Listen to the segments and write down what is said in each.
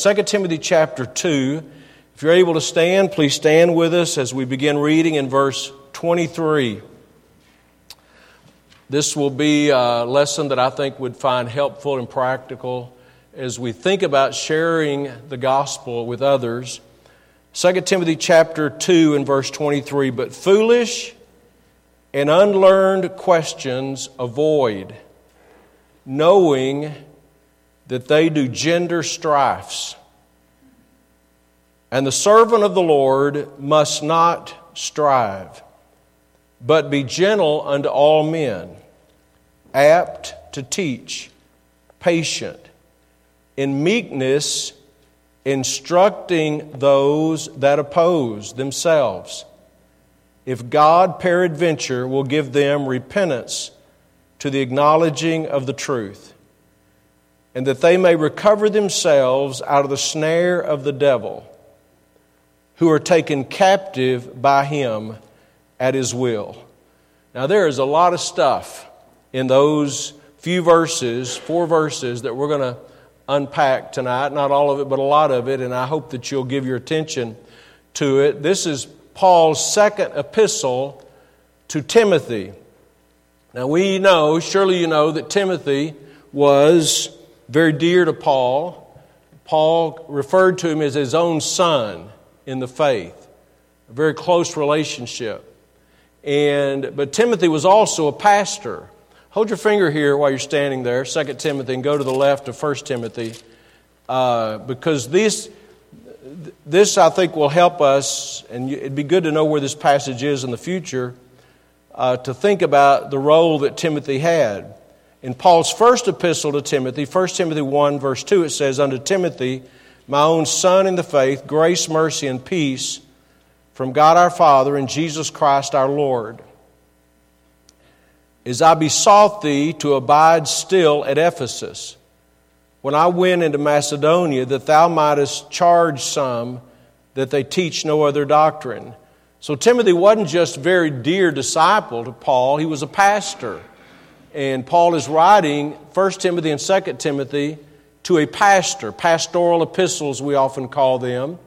2 Timothy chapter 2. If you're able to stand, please stand with us as we begin reading in verse 23. This will be a lesson that I think would find helpful and practical as we think about sharing the gospel with others. 2 Timothy chapter 2 and verse 23 But foolish and unlearned questions avoid, knowing that they do gender strifes. And the servant of the Lord must not strive, but be gentle unto all men, apt to teach, patient, in meekness, instructing those that oppose themselves. If God peradventure will give them repentance to the acknowledging of the truth and that they may recover themselves out of the snare of the devil, who are taken captive by him at his will. Now, there is a lot of stuff in those few verses, four verses, that we're going to unpack tonight. Not all of it, but a lot of it, and I hope that you'll give your attention to it. This is Paul's second epistle to Timothy. Now, we know, surely you know, that Timothy was very dear to Paul. Paul referred to him as his own son in the faith, a very close relationship. And, but Timothy was also a pastor. Hold your finger here while you're standing there, 2 Timothy, and go to the left of 1 Timothy, uh, because this, this, I think, will help us, and it'd be good to know where this passage is in the future, uh, to think about the role that Timothy had. In Paul's first epistle to Timothy, 1 Timothy 1, verse 2, it says, Unto Timothy, my own son in the faith, grace, mercy, and peace from God our Father and Jesus Christ our Lord. As I besought thee to abide still at Ephesus, when I went into Macedonia, that thou mightest charge some that they teach no other doctrine. So Timothy wasn't just a very dear disciple to Paul, he was a pastor. And Paul is writing 1 Timothy and 2 Timothy to a pastor, pastoral epistles, we often call them.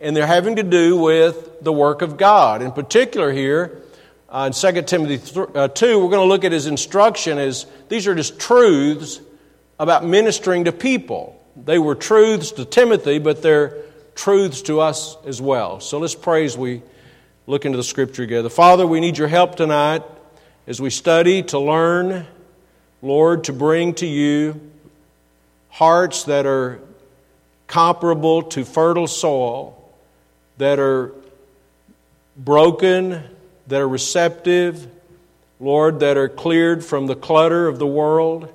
And they're having to do with the work of God. In particular, here uh, in 2 Timothy th- uh, 2, we're going to look at his instruction as these are just truths about ministering to people. They were truths to Timothy, but they're truths to us as well. So let's pray as we look into the scripture together. Father, we need your help tonight as we study to learn, Lord, to bring to you hearts that are comparable to fertile soil, that are broken, that are receptive, Lord, that are cleared from the clutter of the world,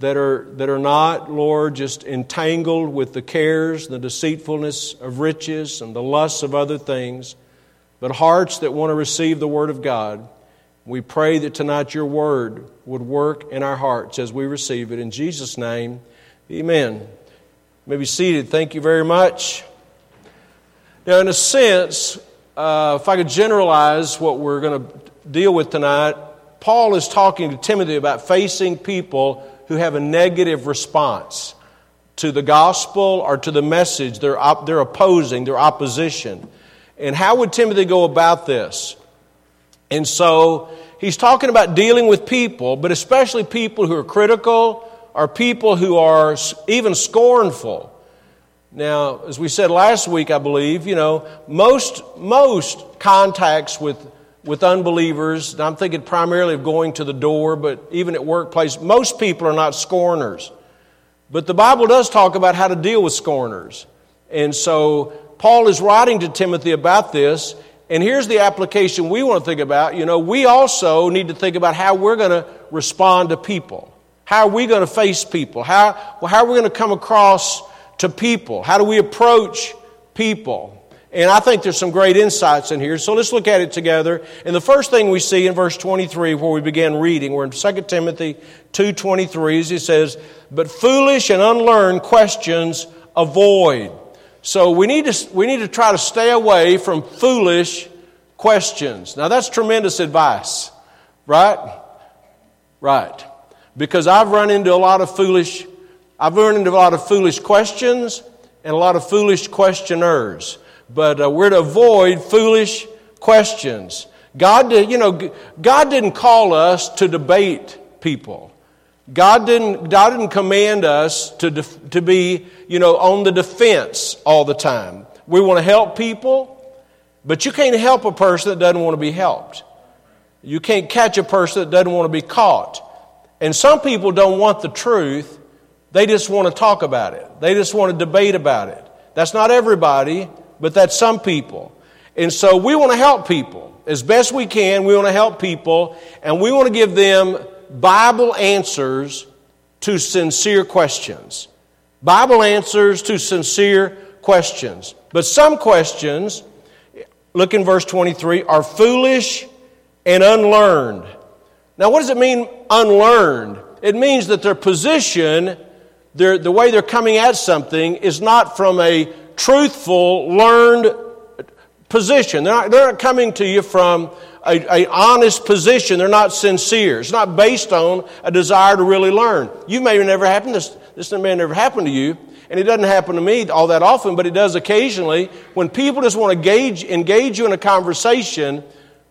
that are, that are not, Lord, just entangled with the cares, the deceitfulness of riches, and the lusts of other things, but hearts that want to receive the Word of God. We pray that tonight your word would work in our hearts as we receive it. In Jesus' name, amen. You may be seated. Thank you very much. Now, in a sense, uh, if I could generalize what we're going to deal with tonight, Paul is talking to Timothy about facing people who have a negative response to the gospel or to the message. They're, op- they're opposing, they're opposition. And how would Timothy go about this? And so he's talking about dealing with people, but especially people who are critical or people who are even scornful. Now, as we said last week, I believe, you know, most, most contacts with, with unbelievers, I'm thinking primarily of going to the door, but even at workplace, most people are not scorners. But the Bible does talk about how to deal with scorners. And so Paul is writing to Timothy about this, and here's the application we want to think about. You know, we also need to think about how we're going to respond to people. How are we going to face people? How, well, how are we going to come across to people? How do we approach people? And I think there's some great insights in here. So let's look at it together. And the first thing we see in verse 23 where we began reading, we're in 2 Timothy 2.23, as he says, But foolish and unlearned questions avoid. So we need, to, we need to try to stay away from foolish questions. Now, that's tremendous advice, right? Right. Because I've run into a lot of foolish, I've run into a lot of foolish questions, and a lot of foolish questioners. But uh, we're to avoid foolish questions. God, did, you know, God didn't call us to debate people. God didn't, God didn't command us to, def, to be, you know, on the defense all the time. We want to help people, but you can't help a person that doesn't want to be helped. You can't catch a person that doesn't want to be caught. And some people don't want the truth, they just want to talk about it. They just want to debate about it. That's not everybody, but that's some people. And so we want to help people as best we can. We want to help people, and we want to give them Bible answers to sincere questions. Bible answers to sincere questions. But some questions, look in verse 23, are foolish and unlearned. Now, what does it mean, unlearned? It means that their position, their, the way they're coming at something, is not from a truthful, learned position. They're not, they're not coming to you from a, a, honest position. They're not sincere. It's not based on a desire to really learn. You may have never happened. This, this may never happen to you. And it doesn't happen to me all that often, but it does occasionally. When people just want to engage, engage you in a conversation,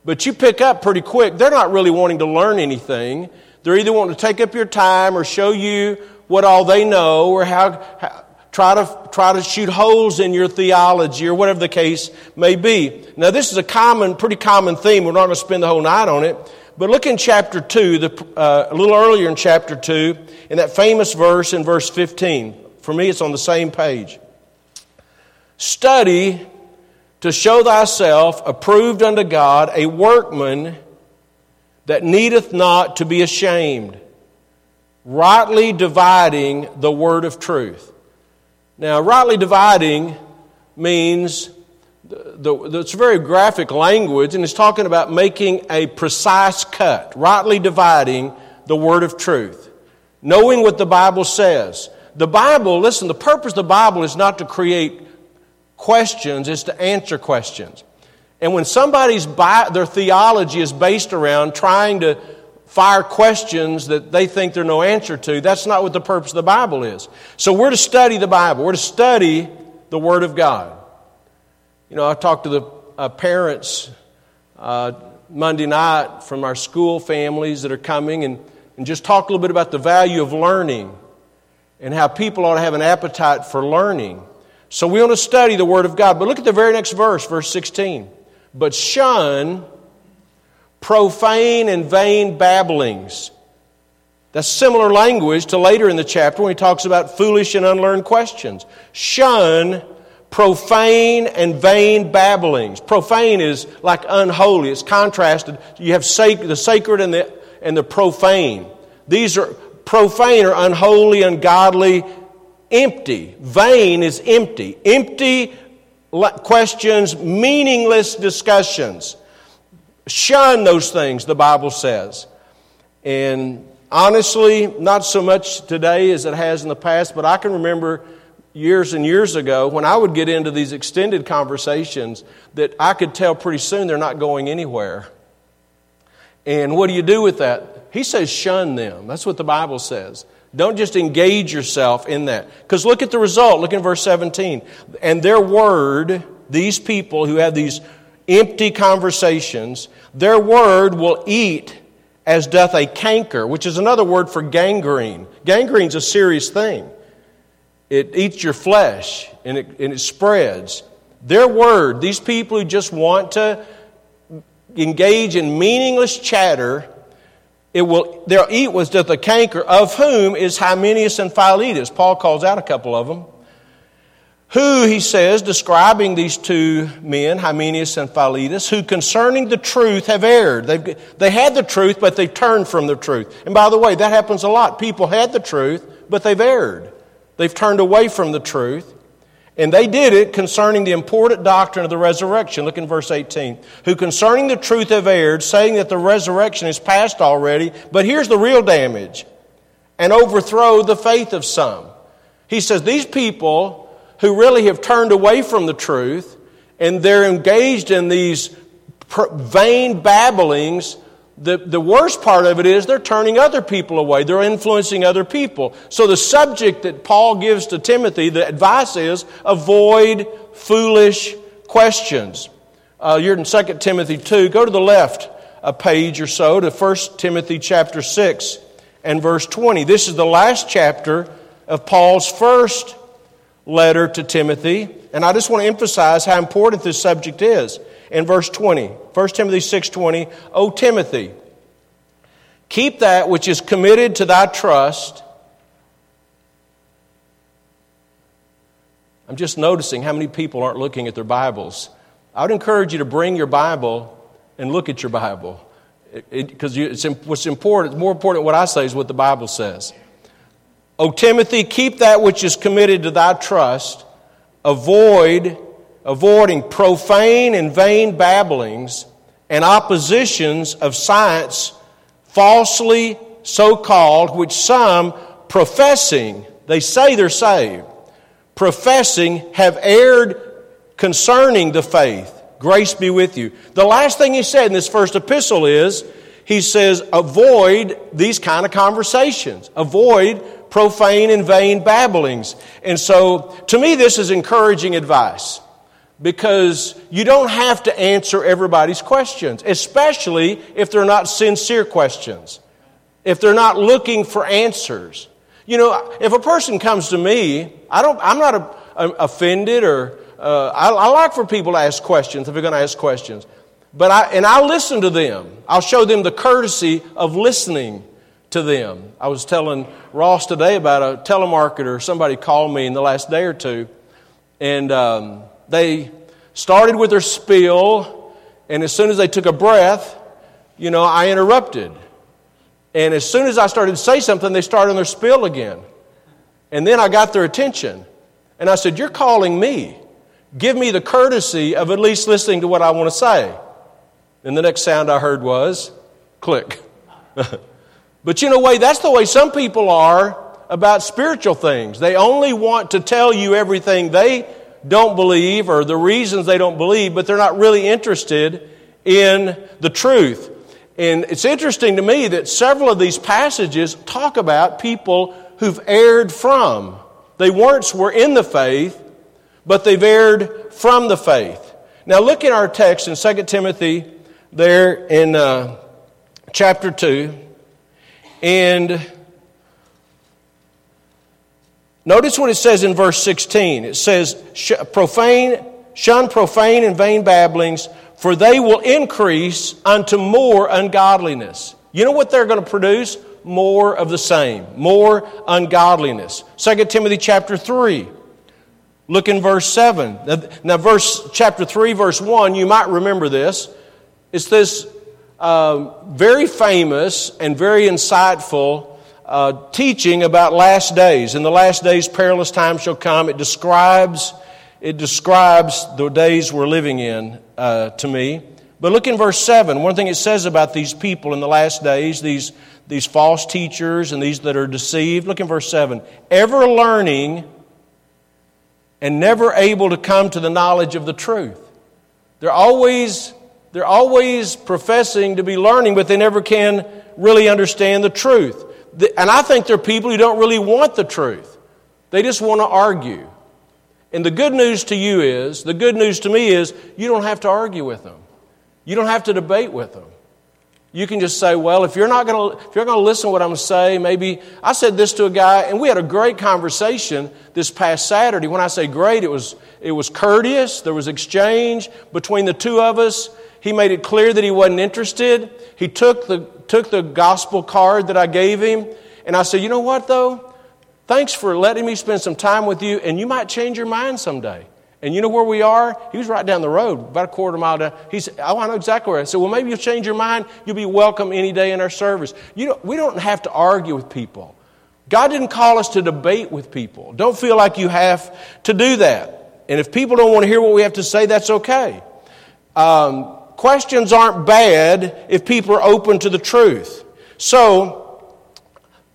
but you pick up pretty quick, they're not really wanting to learn anything. They're either wanting to take up your time or show you what all they know or how, how try to, try to shoot holes in your theology or whatever the case may be. Now, this is a common, pretty common theme. We're not going to spend the whole night on it. But look in chapter 2, the, uh, a little earlier in chapter 2, in that famous verse in verse 15. For me, it's on the same page. Study to show thyself approved unto God, a workman that needeth not to be ashamed, rightly dividing the word of truth. Now, rightly dividing means the, the, it's very graphic language, and it's talking about making a precise cut, rightly dividing the word of truth, knowing what the Bible says. The Bible, listen, the purpose of the Bible is not to create questions, it's to answer questions. And when somebody's their theology is based around trying to fire questions that they think there's no answer to. That's not what the purpose of the Bible is. So we're to study the Bible, we're to study the Word of God. You know, I talked to the uh, parents uh, Monday night from our school families that are coming and, and just talk a little bit about the value of learning and how people ought to have an appetite for learning. So we want to study the Word of God. But look at the very next verse, verse 16. But shun profane and vain babblings. That's similar language to later in the chapter when he talks about foolish and unlearned questions. Shun profane and vain babblings. Profane is like unholy. It's contrasted. You have sac- the sacred and the, and the profane. These are profane or unholy, ungodly, empty. Vain is empty. Empty questions, meaningless discussions. Shun those things, the Bible says. And honestly, not so much today as it has in the past, but I can remember years and years ago when I would get into these extended conversations that I could tell pretty soon they're not going anywhere. And what do you do with that? He says, shun them. That's what the Bible says. Don't just engage yourself in that. Because look at the result. Look in verse 17. And their word, these people who have these empty conversations, their word will eat as doth a canker, which is another word for gangrene. Gangrene's a serious thing. It eats your flesh and it, and it spreads. Their word, these people who just want to engage in meaningless chatter, it will, their eat was doth a canker, of whom is Hymenaeus and Philetus. Paul calls out a couple of them who, he says, describing these two men, Hymenaeus and Philetus, who concerning the truth have erred. They've, they had the truth, but they've turned from the truth. And by the way, that happens a lot. People had the truth, but they've erred. They've turned away from the truth. And they did it concerning the important doctrine of the resurrection. Look in verse 18. Who concerning the truth have erred, saying that the resurrection is past already. But here's the real damage and overthrow the faith of some. He says, These people who really have turned away from the truth and they're engaged in these vain babblings, the, the worst part of it is they're turning other people away. They're influencing other people. So the subject that Paul gives to Timothy, the advice is avoid foolish questions. Uh, you're in 2 Timothy 2. Go to the left a page or so to 1 Timothy chapter 6 and verse 20. This is the last chapter of Paul's first letter to Timothy. And I just want to emphasize how important this subject is in verse 20. 1 Timothy 6:20, "O Timothy, keep that which is committed to thy trust." I'm just noticing how many people aren't looking at their Bibles. I would encourage you to bring your Bible and look at your Bible. Because it, it's what's important, more important what I say is what the Bible says. O Timothy, keep that which is committed to thy trust. Avoid avoiding profane and vain babblings and oppositions of science, falsely so called, which some professing, they say they're saved, professing have erred concerning the faith. Grace be with you. The last thing he said in this first epistle is, he says, avoid these kind of conversations. Avoid profane and vain babblings. And so, to me, this is encouraging advice because you don't have to answer everybody's questions, especially if they're not sincere questions, if they're not looking for answers. You know, if a person comes to me, I don't, I'm not a, a, offended or uh, I, I, like for people to ask questions if they're going to ask questions. But I, and I'll listen to them. I'll show them the courtesy of listening to them. I was telling Ross today about a telemarketer. Somebody called me in the last day or two, and um, they started with their spiel, and as soon as they took a breath, you know, I interrupted. And as soon as I started to say something, they started on their spiel again. And then I got their attention. And I said, You're calling me. Give me the courtesy of at least listening to what I want to say. And the next sound I heard was click. but you know, way that's the way some people are about spiritual things. They only want to tell you everything they don't believe or the reasons they don't believe, but they're not really interested in the truth. And it's interesting to me that several of these passages talk about people who've erred from. They once were in the faith, but they've erred from the faith. Now look in our text in 2 Timothy there in uh, chapter 2. And Notice what it says in verse 16. It says, profane, shun profane and vain babblings, for they will increase unto more ungodliness. You know what they're going to produce? More of the same, more ungodliness. 2 Timothy chapter 3. Look in verse 7. Now, verse chapter 3, verse 1, you might remember this. It's this uh, very famous and very insightful uh, teaching about last days. In the last days, perilous times shall come. It describes, it describes the days we're living in uh, to me. But look in verse 7. One thing it says about these people in the last days, these, these false teachers and these that are deceived. Look in verse 7. Ever learning and never able to come to the knowledge of the truth. They're always, they're always professing to be learning, but they never can really understand the truth and I think they're people who don't really want the truth. They just want to argue. And the good news to you is, the good news to me is, you don't have to argue with them. You don't have to debate with them. You can just say, well, if you're not going to, if you're going to listen to what I'm going to say, maybe I said this to a guy, and we had a great conversation this past Saturday. When I say great, it was it was courteous. There was exchange between the two of us. He made it clear that he wasn't interested. He took the, took the gospel card that I gave him, and I said, You know what, though? Thanks for letting me spend some time with you, and you might change your mind someday. And you know where we are? He was right down the road, about a quarter mile down. He said, Oh, I know exactly where. I said, Well, maybe you'll change your mind. You'll be welcome any day in our service. You know, we don't have to argue with people. God didn't call us to debate with people. Don't feel like you have to do that. And if people don't want to hear what we have to say, that's okay. Um, questions aren't bad if people are open to the truth. So,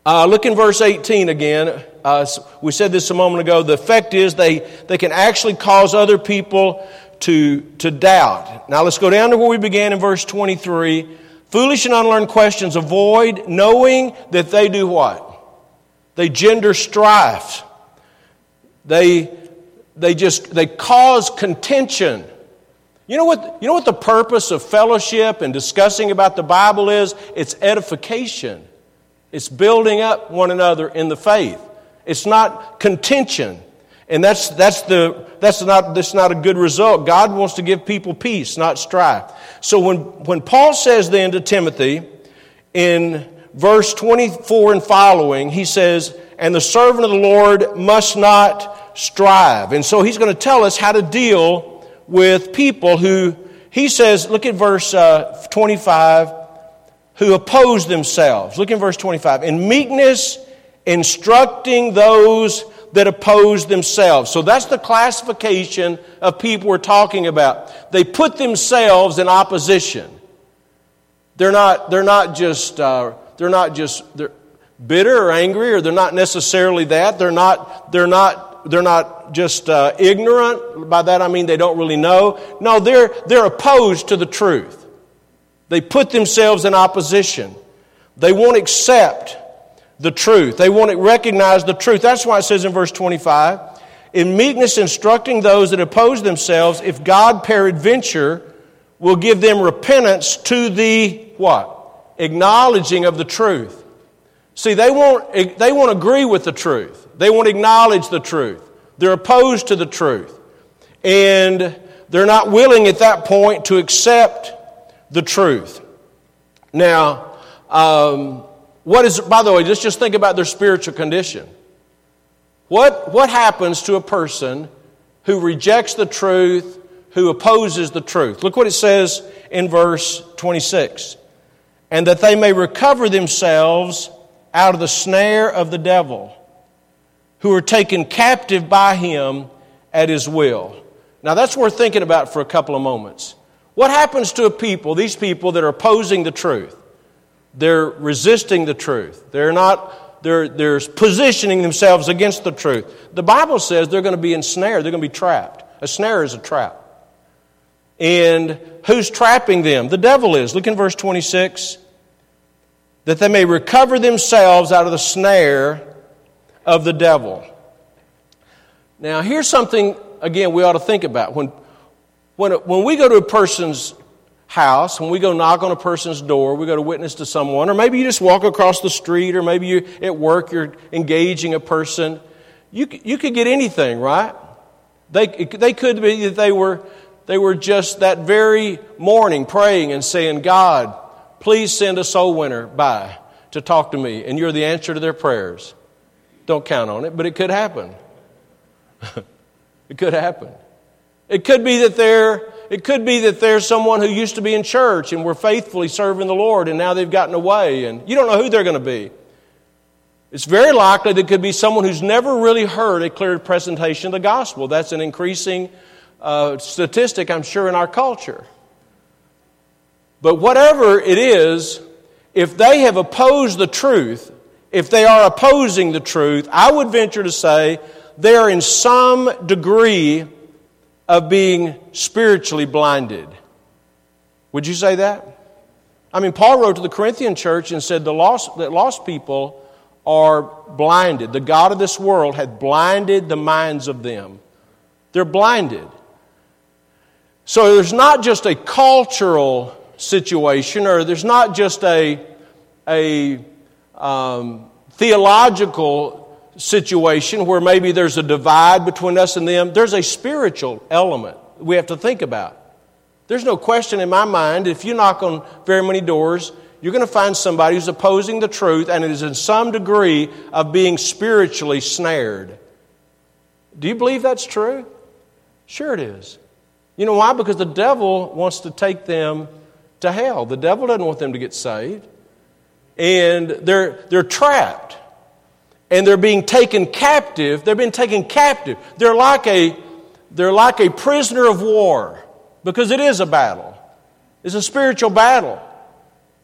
uh, look in verse 18 again. Uh, we said this a moment ago. The effect is they, they can actually cause other people to, to doubt. Now let's go down to where we began in verse 23. Foolish and unlearned questions avoid, knowing that they do what? They gender strife. They, they just they cause contention. You know what, you know what the purpose of fellowship and discussing about the Bible is? It's edification. It's building up one another in the faith. It's not contention. And that's, that's, the, that's, not, that's not a good result. God wants to give people peace, not strife. So when, when Paul says then to Timothy in verse 24 and following, he says, And the servant of the Lord must not strive. And so he's going to tell us how to deal with people who, he says, look at verse uh, 25, who oppose themselves. Look in verse 25. In meekness, instructing those that oppose themselves. So that's the classification of people we're talking about. They put themselves in opposition. They're not, they're not just, uh, they're not just they're bitter or angry, or they're not necessarily that. They're not, they're not, they're not just uh, ignorant. By that I mean they don't really know. No, they're, they're opposed to the truth. They put themselves in opposition. They won't accept the truth. They won't recognize the truth. That's why it says in verse 25, in meekness instructing those that oppose themselves, if God peradventure will give them repentance to the what? Acknowledging of the truth. See, they won't, they won't agree with the truth. They won't acknowledge the truth. They're opposed to the truth. And they're not willing at that point to accept the truth. Now, um, what is, by the way, let's just think about their spiritual condition. What, what happens to a person who rejects the truth, who opposes the truth? Look what it says in verse 26 and that they may recover themselves out of the snare of the devil, who are taken captive by him at his will. Now that's worth thinking about for a couple of moments. What happens to a people, these people that are opposing the truth? They're resisting the truth. They're not, they're, they're positioning themselves against the truth. The Bible says they're going to be ensnared, they're going to be trapped. A snare is a trap. And who's trapping them? The devil is. Look in verse 26. That they may recover themselves out of the snare of the devil. Now, here's something, again, we ought to think about. When, when, when we go to a person's house, when we go knock on a person's door, we go to witness to someone, or maybe you just walk across the street, or maybe you're at work you're engaging a person, you, you could get anything, right? They, they could be that they were, they were just that very morning praying and saying, God, please send a soul winner by to talk to me, and you're the answer to their prayers. Don't count on it, but it could happen. it could happen. It could be that they're it could be that there's someone who used to be in church and were faithfully serving the Lord and now they've gotten away and you don't know who they're going to be. It's very likely that could be someone who's never really heard a clear presentation of the gospel. That's an increasing uh, statistic, I'm sure, in our culture. But whatever it is, if they have opposed the truth, if they are opposing the truth, I would venture to say they are in some degree of being spiritually blinded. Would you say that? I mean, Paul wrote to the Corinthian church and said the lost, that lost people are blinded. The God of this world had blinded the minds of them. They're blinded. So there's not just a cultural situation, or there's not just a, a um, theological situation where maybe there's a divide between us and them, there's a spiritual element we have to think about. There's no question in my mind, if you knock on very many doors, you're going to find somebody who's opposing the truth and is in some degree of being spiritually snared. Do you believe that's true? Sure, it is. You know why? Because the devil wants to take them to hell. The devil doesn't want them to get saved. And they're, they're trapped and they're being taken captive. They're being taken captive. They're like a, they're like a prisoner of war because it is a battle. It's a spiritual battle.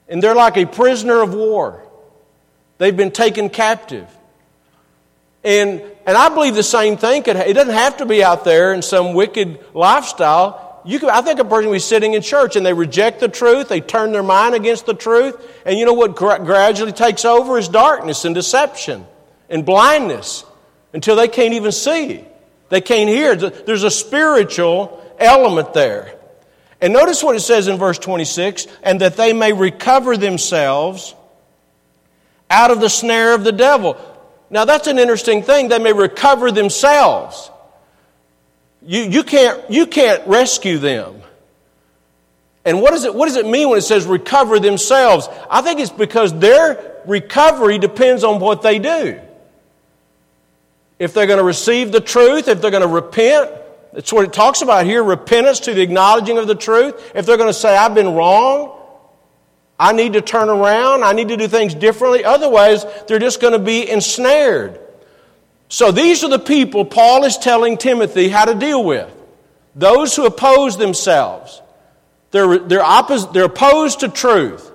And they're like a prisoner of war. They've been taken captive. And, and I believe the same thing it doesn't have to be out there in some wicked lifestyle. You could, I think a person be sitting in church and they reject the truth, they turn their mind against the truth, and you know what gra- gradually takes over is darkness and deception and blindness until they can't even see. They can't hear. There's a spiritual element there. And notice what it says in verse 26 and that they may recover themselves out of the snare of the devil. Now, that's an interesting thing. They may recover themselves. You, you, can't, you can't rescue them. And what, is it, what does it mean when it says recover themselves? I think it's because their recovery depends on what they do. If they're going to receive the truth, if they're going to repent, that's what it talks about here repentance to the acknowledging of the truth. If they're going to say, I've been wrong, I need to turn around, I need to do things differently. Otherwise, they're just going to be ensnared. So these are the people Paul is telling Timothy how to deal with. Those who oppose themselves. They're, they're, oppos- they're opposed to truth.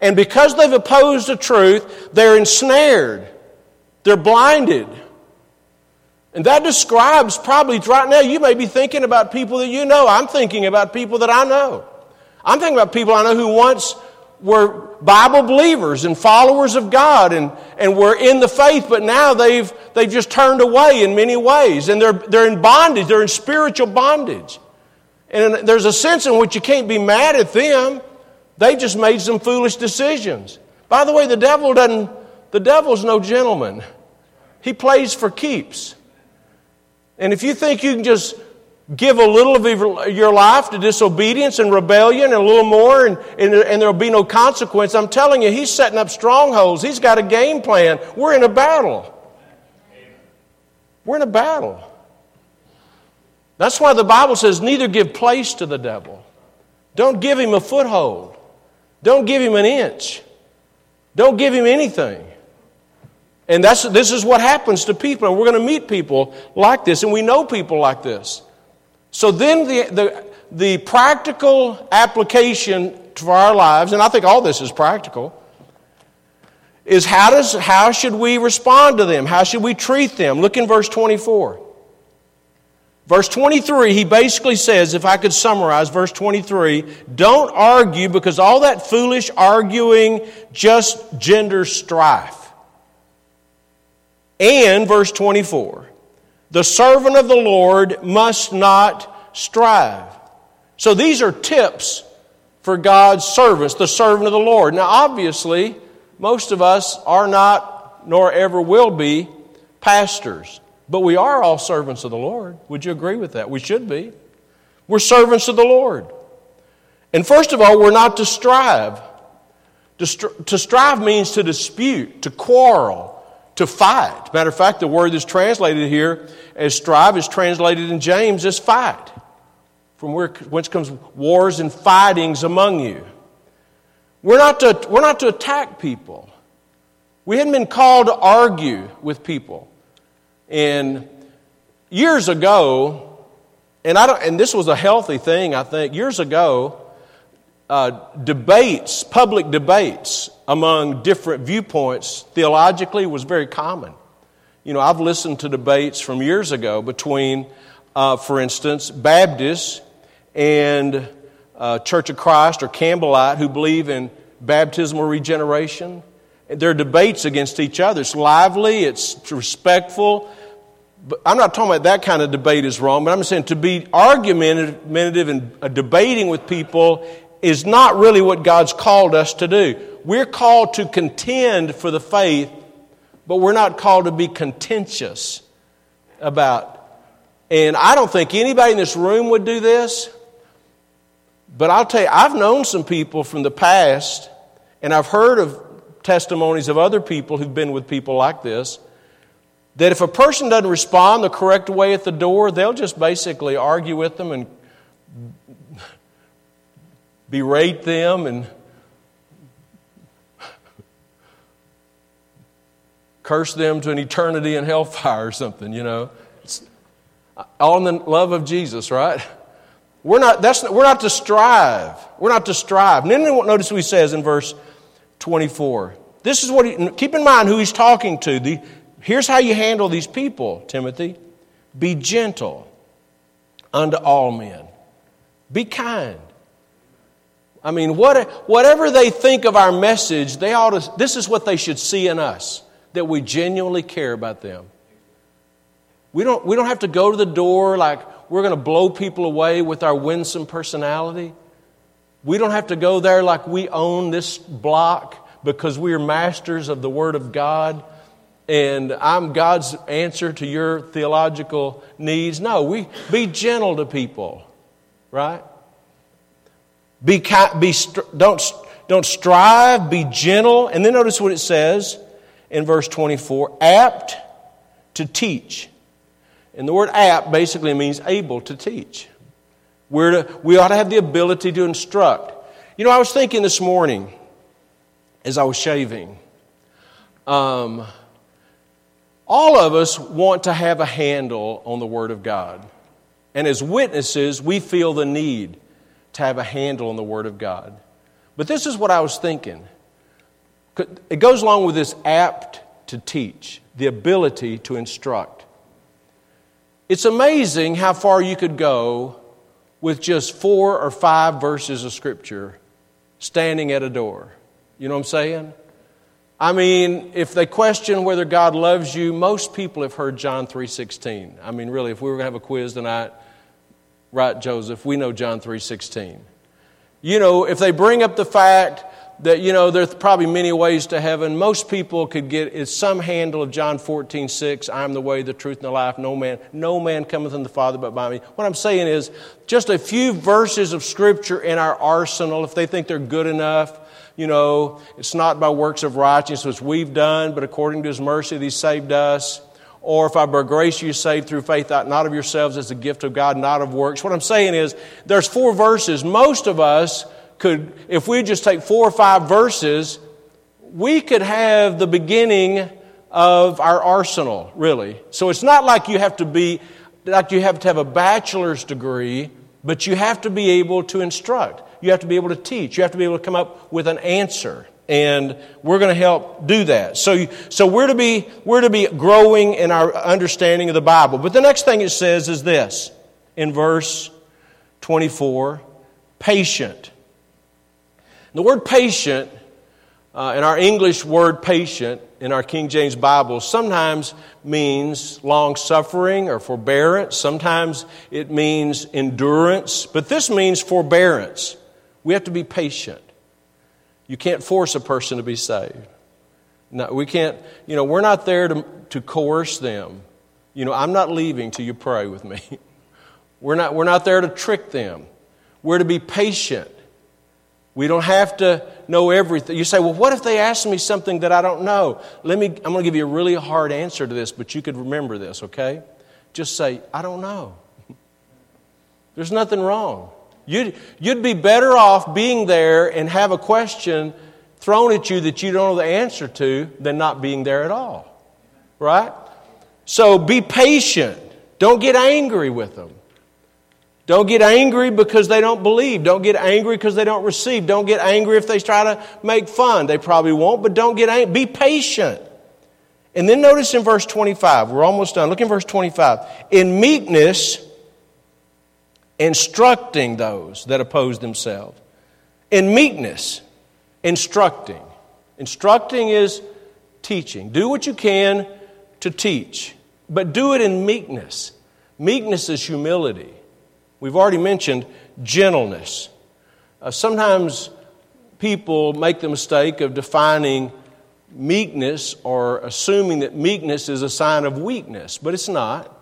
And because they've opposed the truth, they're ensnared. They're blinded. And that describes probably right now, you may be thinking about people that you know. I'm thinking about people that I know. I'm thinking about people I know who once were Bible believers and followers of God and, and were in the faith, but now they've, they've just turned away in many ways. And they're, they're in bondage, they're in spiritual bondage. And there's a sense in which you can't be mad at them. They just made some foolish decisions. By the way, the devil doesn't, the devil's no gentleman. He plays for keeps. And if you think you can just give a little of your life to disobedience and rebellion and a little more and, and, and there'll be no consequence. I'm telling you, he's setting up strongholds. He's got a game plan. We're in a battle. We're in a battle. That's why the Bible says, neither give place to the devil. Don't give him a foothold. Don't give him an inch. Don't give him anything. And that's, this is what happens to people. And we're going to meet people like this, and we know people like this. So then the, the, the practical application for our lives, and I think all this is practical, is how, does, how should we respond to them? How should we treat them? Look in verse 24. Verse 23, he basically says, if I could summarize verse 23, don't argue because all that foolish arguing just genders strife. And verse 24, the servant of the Lord must not strive. So these are tips for God's servants, the servant of the Lord. Now, obviously, most of us are not, nor ever will be, pastors. But we are all servants of the Lord. Would you agree with that? We should be. We're servants of the Lord. And first of all, we're not to strive. To, strive means to dispute, to quarrel, to fight. Matter of fact, the word that's translated here as strive is translated in James as fight, from where, whence comes wars and fightings among you. We're not, to, we're not to attack people. We hadn't been called to argue with people. And years ago, and, I don't, and this was a healthy thing, I think, years ago, uh, debates, public debates among different viewpoints theologically was very common. You know, I've listened to debates from years ago between, uh, for instance, Baptists and uh, Church of Christ or Campbellite who believe in baptismal regeneration. There are debates against each other. It's lively, it's respectful. But I'm not talking about that kind of debate is wrong, but I'm saying to be argumentative and uh, debating with people is not really what God's called us to do. We're called to contend for the faith, but we're not called to be contentious about. And I don't think anybody in this room would do this, but I'll tell you, I've known some people from the past, and I've heard of testimonies of other people who've been with people like this, that if a person doesn't respond the correct way at the door, they'll just basically argue with them and berate them and curse them to an eternity in hellfire or something, you know. It's all in the love of Jesus, right? We're not, that's, we're not to strive. We're not to strive. And then notice what he says in verse 24. This is what he, keep in mind who he's talking to. The, here's how you handle these people, Timothy. Be gentle unto all men. Be kind. I mean, what, whatever they think of our message, they ought to, this is what they should see in us that we genuinely care about them. We don't, we don't have to go to the door like we're going to blow people away with our winsome personality. We don't have to go there like we own this block because we are masters of the Word of God and I'm God's answer to your theological needs. No, we be gentle to people, right? Be, be don't, don't strive, be gentle. And then notice what it says in verse 24 apt to teach. And the word apt basically means able to teach. We're to, we ought to have the ability to instruct. You know, I was thinking this morning as I was shaving, um, all of us want to have a handle on the Word of God. And as witnesses, we feel the need to have a handle on the Word of God. But this is what I was thinking. It goes along with this apt to teach, the ability to instruct. It's amazing how far you could go with just four or five verses of Scripture standing at a door. You know what I'm saying? I mean, if they question whether God loves you, most people have heard John 3:16. I mean, really, if we were going to have a quiz tonight, right, Joseph, we know John 3:16. You know, if they bring up the fact that, you know, there's probably many ways to heaven. Most people could get some handle of John 14, 6. I am the way, the truth, and the life. No man, no man cometh unto the Father but by me. What I'm saying is just a few verses of Scripture in our arsenal, if they think they're good enough, you know, it's not by works of righteousness which we've done, but according to his mercy that he saved us. Or if I by grace you saved through faith, not of yourselves as a gift of God, not of works. What I'm saying is, there's four verses. Most of us could, if we just take four or five verses, we could have the beginning of our arsenal, really. So it's not like you have to be, like you have to have a bachelor's degree, but you have to be able to instruct. You have to be able to teach. You have to be able to come up with an answer. And we're going to help do that. So, so we're, to be, we're to be growing in our understanding of the Bible. But the next thing it says is this in verse 24 patient. The word patient, uh, in our English word patient, in our King James Bible, sometimes means long suffering or forbearance. Sometimes it means endurance. But this means forbearance. We have to be patient. You can't force a person to be saved. No, we can't, you know, we're not there to, to coerce them. You know, I'm not leaving till you pray with me. We're not, we're not there to trick them. We're to be patient. We don't have to know everything. You say, well, what if they ask me something that I don't know? Let me, I'm going to give you a really hard answer to this, but you could remember this, okay? Just say, I don't know. There's nothing wrong. You'd, you'd be better off being there and have a question thrown at you that you don't know the answer to than not being there at all. Right? So be patient. Don't get angry with them. Don't get angry because they don't believe. Don't get angry because they don't receive. Don't get angry if they try to make fun. They probably won't, but don't get angry. Be patient. And then notice in verse 25, we're almost done. Look in verse 25. In meekness, instructing those that oppose themselves. In meekness, instructing. Instructing is teaching. Do what you can to teach, but do it in meekness. Meekness is humility. We've already mentioned gentleness. Uh, sometimes people make the mistake of defining meekness or assuming that meekness is a sign of weakness, but it's not.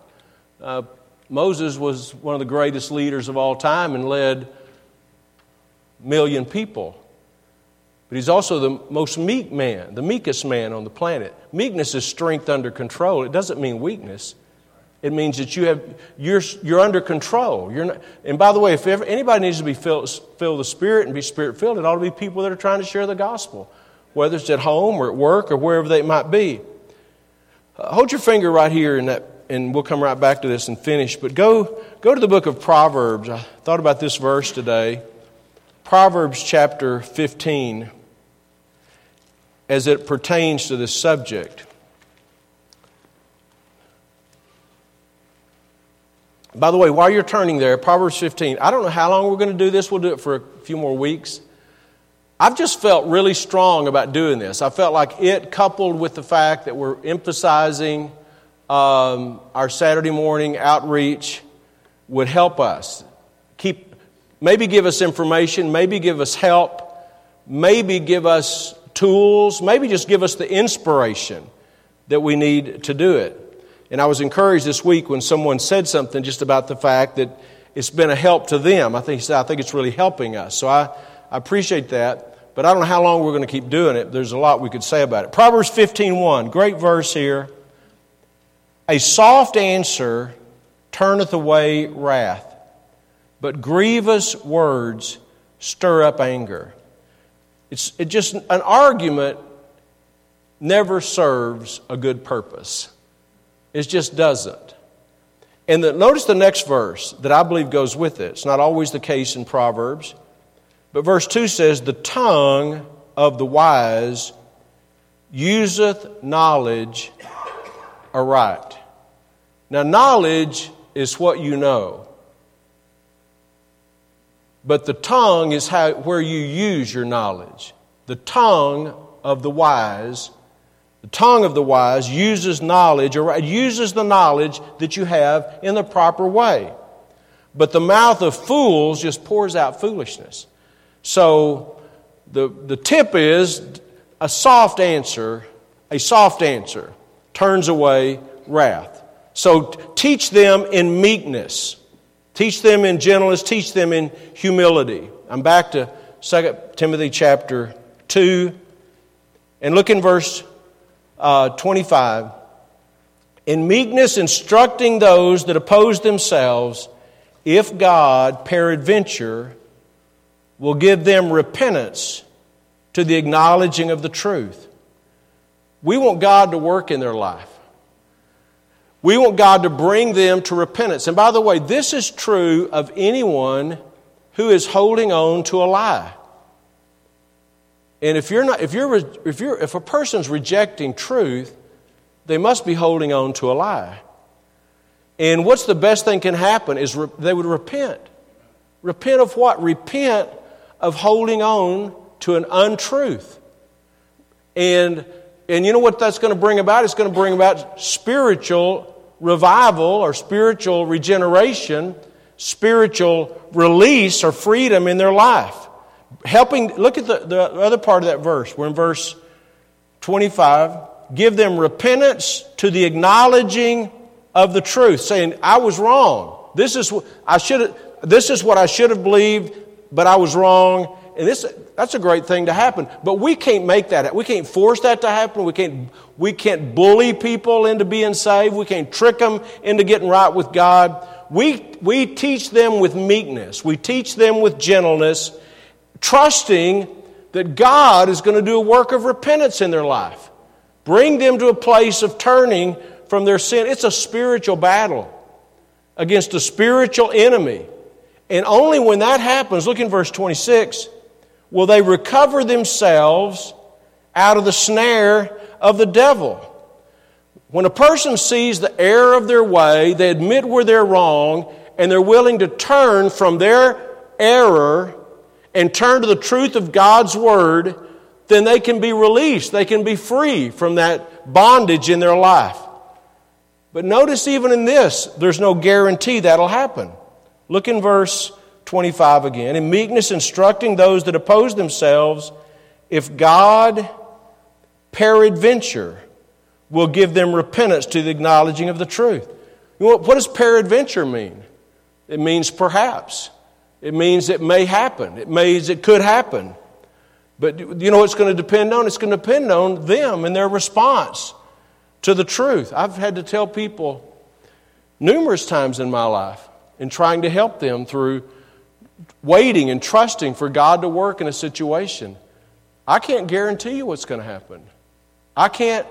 Uh, Moses was one of the greatest leaders of all time and led million people. But he's also the most meek man, the meekest man on the planet. Meekness is strength under control. It doesn't mean weakness. It means that you have, you're, you're under control. You're not, and by the way, if ever, anybody needs to be filled, filled with the Spirit and be Spirit filled, it ought to be people that are trying to share the gospel, whether it's at home or at work or wherever they might be. Uh, hold your finger right here in that and we'll come right back to this and finish. But go, go to the book of Proverbs. I thought about this verse today. Proverbs chapter 15, as it pertains to this subject. By the way, while you're turning there, Proverbs 15, I don't know how long we're going to do this. We'll do it for a few more weeks. I've just felt really strong about doing this. I felt like it, coupled with the fact that we're emphasizing um, our Saturday morning outreach, would help us. Keep, maybe give us information, maybe give us help, maybe give us tools, maybe just give us the inspiration that we need to do it. And I was encouraged this week when someone said something just about the fact that it's been a help to them. I think, I think it's really helping us. So I, I appreciate that. But I don't know how long we're going to keep doing it. There's a lot we could say about it. Proverbs 15.1, great verse here. A soft answer turneth away wrath, but grievous words stir up anger. It's it just an argument never serves a good purpose. It just doesn't. And the, notice the next verse that I believe goes with it. It's not always the case in Proverbs. But verse 2 says, The tongue of the wise useth knowledge aright. Now, knowledge is what you know. But the tongue is how, where you use your knowledge. The tongue of the wise, the tongue of the wise uses knowledge, or uses the knowledge that you have in the proper way. But the mouth of fools just pours out foolishness. So the, the tip is a soft answer, a soft answer turns away wrath. So teach them in meekness. Teach them in gentleness. Teach them in humility. I'm back to 2 Timothy chapter 2. And look in verse uh, 25. In meekness, instructing those that oppose themselves, if God, peradventure, will give them repentance to the acknowledging of the truth. We want God to work in their life. We want God to bring them to repentance. And by the way, this is true of anyone who is holding on to a lie. And if you're not, if you're, if you're, if a person's rejecting truth, they must be holding on to a lie. And what's the best thing can happen is re- they would repent. Repent of what? Repent of holding on to an untruth. And, and you know what that's going to bring about? It's going to bring about spiritual revival or spiritual regeneration, spiritual release or freedom in their life. Helping, look at the, the other part of that verse. We're in verse 25. Give them repentance to the acknowledging of the truth, saying, I was wrong. This is, what I should, this is what I should have believed but I was wrong. And this, that's a great thing to happen. But we can't make that. We can't force that to happen. We can't, we can't bully people into being saved. We can't trick them into getting right with God. We, we teach them with meekness. We teach them with gentleness, trusting that God is going to do a work of repentance in their life. Bring them to a place of turning from their sin. It's a spiritual battle against a spiritual enemy. And only when that happens, look in verse 26, will they recover themselves out of the snare of the devil. When a person sees the error of their way, they admit where they're wrong, and they're willing to turn from their error and turn to the truth of God's Word, then they can be released. They can be free from that bondage in their life. But notice, even in this, there's no guarantee that'll happen. Look in verse 25 again. In meekness, instructing those that oppose themselves, if God peradventure will give them repentance to the acknowledging of the truth. what does peradventure mean? It means perhaps. It means it may happen. It means it could happen. But you know it's going to depend on? It's going to depend on them and their response to the truth. I've had to tell people numerous times in my life in trying to help them through waiting and trusting for God to work in a situation. I can't guarantee you what's going to happen. I can't,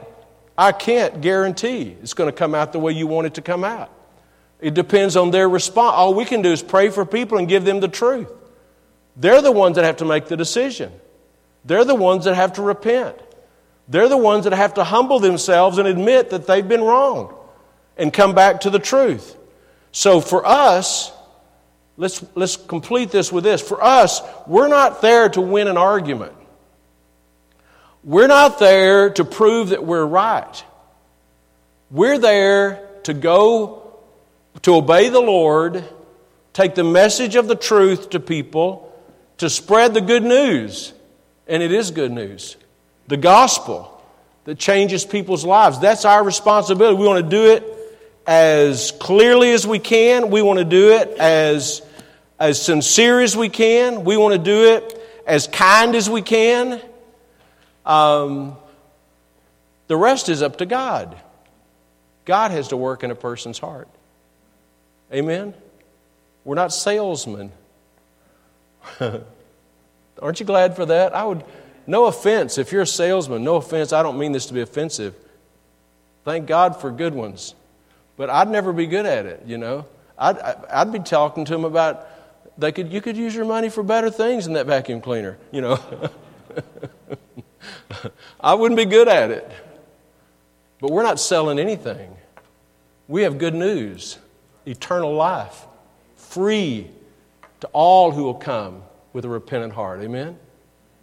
I can't guarantee it's going to come out the way you want it to come out. It depends on their response. All we can do is pray for people and give them the truth. They're the ones that have to make the decision. They're the ones that have to repent. They're the ones that have to humble themselves and admit that they've been wrong and come back to the truth. So for us, let's, let's complete this with this. For us, we're not there to win an argument. We're not there to prove that we're right. We're there to go to obey the Lord, take the message of the truth to people, to spread the good news. And it is good news. The gospel that changes people's lives. That's our responsibility. We want to do it as clearly as we can. We want to do it as, as sincere as we can. We want to do it as kind as we can. Um, the rest is up to God. God has to work in a person's heart. Amen? We're not salesmen. Aren't you glad for that? I would, no offense, if you're a salesman, no offense, I don't mean this to be offensive. Thank God for good ones. But I'd never be good at it, you know. I'd, I'd be talking to them about they could, you could use your money for better things than that vacuum cleaner, you know. I wouldn't be good at it. But we're not selling anything. We have good news eternal life, free to all who will come with a repentant heart. Amen?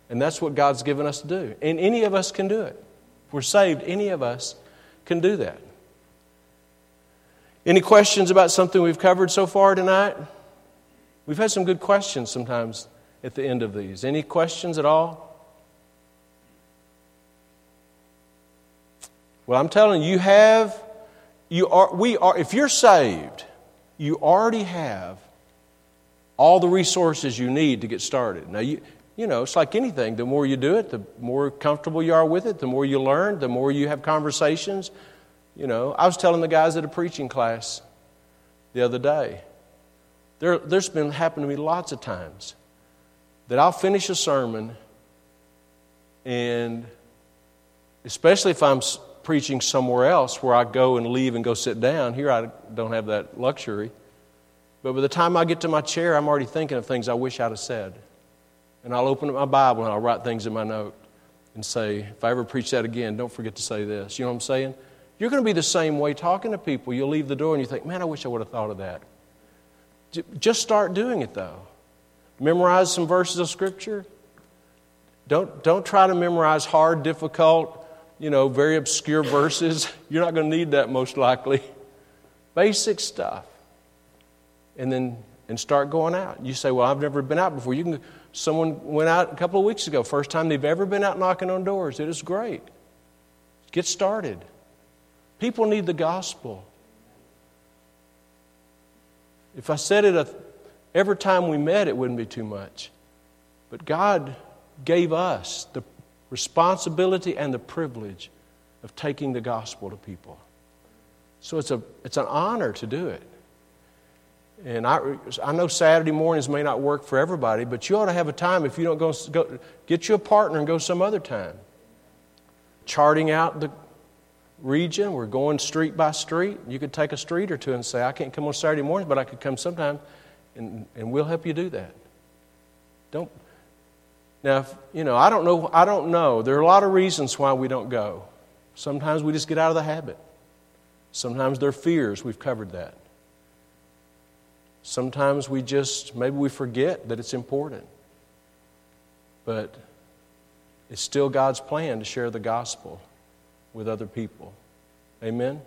And that's what God's given us to do. And any of us can do it. If we're saved, any of us can do that. Any questions about something we've covered so far tonight? We've had some good questions sometimes at the end of these. Any questions at all? Well, I'm telling you, you have, you are, we are, if you're saved, you already have all the resources you need to get started. Now, you, you know, it's like anything. The more you do it, the more comfortable you are with it, the more you learn, the more you have conversations. You know, I was telling the guys at a preaching class the other day, there, there's been happened to me lots of times that I'll finish a sermon and especially if I'm preaching somewhere else where I go and leave and go sit down. Here I don't have that luxury. But by the time I get to my chair, I'm already thinking of things I wish I'd have said. And I'll open up my Bible and I'll write things in my note and say, if I ever preach that again, don't forget to say this. You know what I'm saying? You're going to be the same way talking to people. You'll leave the door and you think, man, I wish I would have thought of that. Just start doing it though. Memorize some verses of Scripture. Don't, don't try to memorize hard, difficult, you know, very obscure verses. You're not going to need that most likely. Basic stuff. And then and start going out. You say, Well, I've never been out before. You can someone went out a couple of weeks ago, first time they've ever been out knocking on doors. It is great. Get started. People need the gospel. If I said it a, every time we met, it wouldn't be too much. But God gave us the responsibility and the privilege of taking the gospel to people. So it's, a, it's an honor to do it. And I, I know Saturday mornings may not work for everybody, but you ought to have a time if you don't go, go get you a partner and go some other time. Charting out the region, we're going street by street. You could take a street or two and say, I can't come on Saturday mornings, but I could come sometime, and, and we'll help you do that. Don't, now, if, you know, I don't know. I don't know. There are a lot of reasons why we don't go. Sometimes we just get out of the habit. Sometimes there are fears. We've covered that. Sometimes we just maybe we forget that it's important. But it's still God's plan to share the gospel with other people. Amen.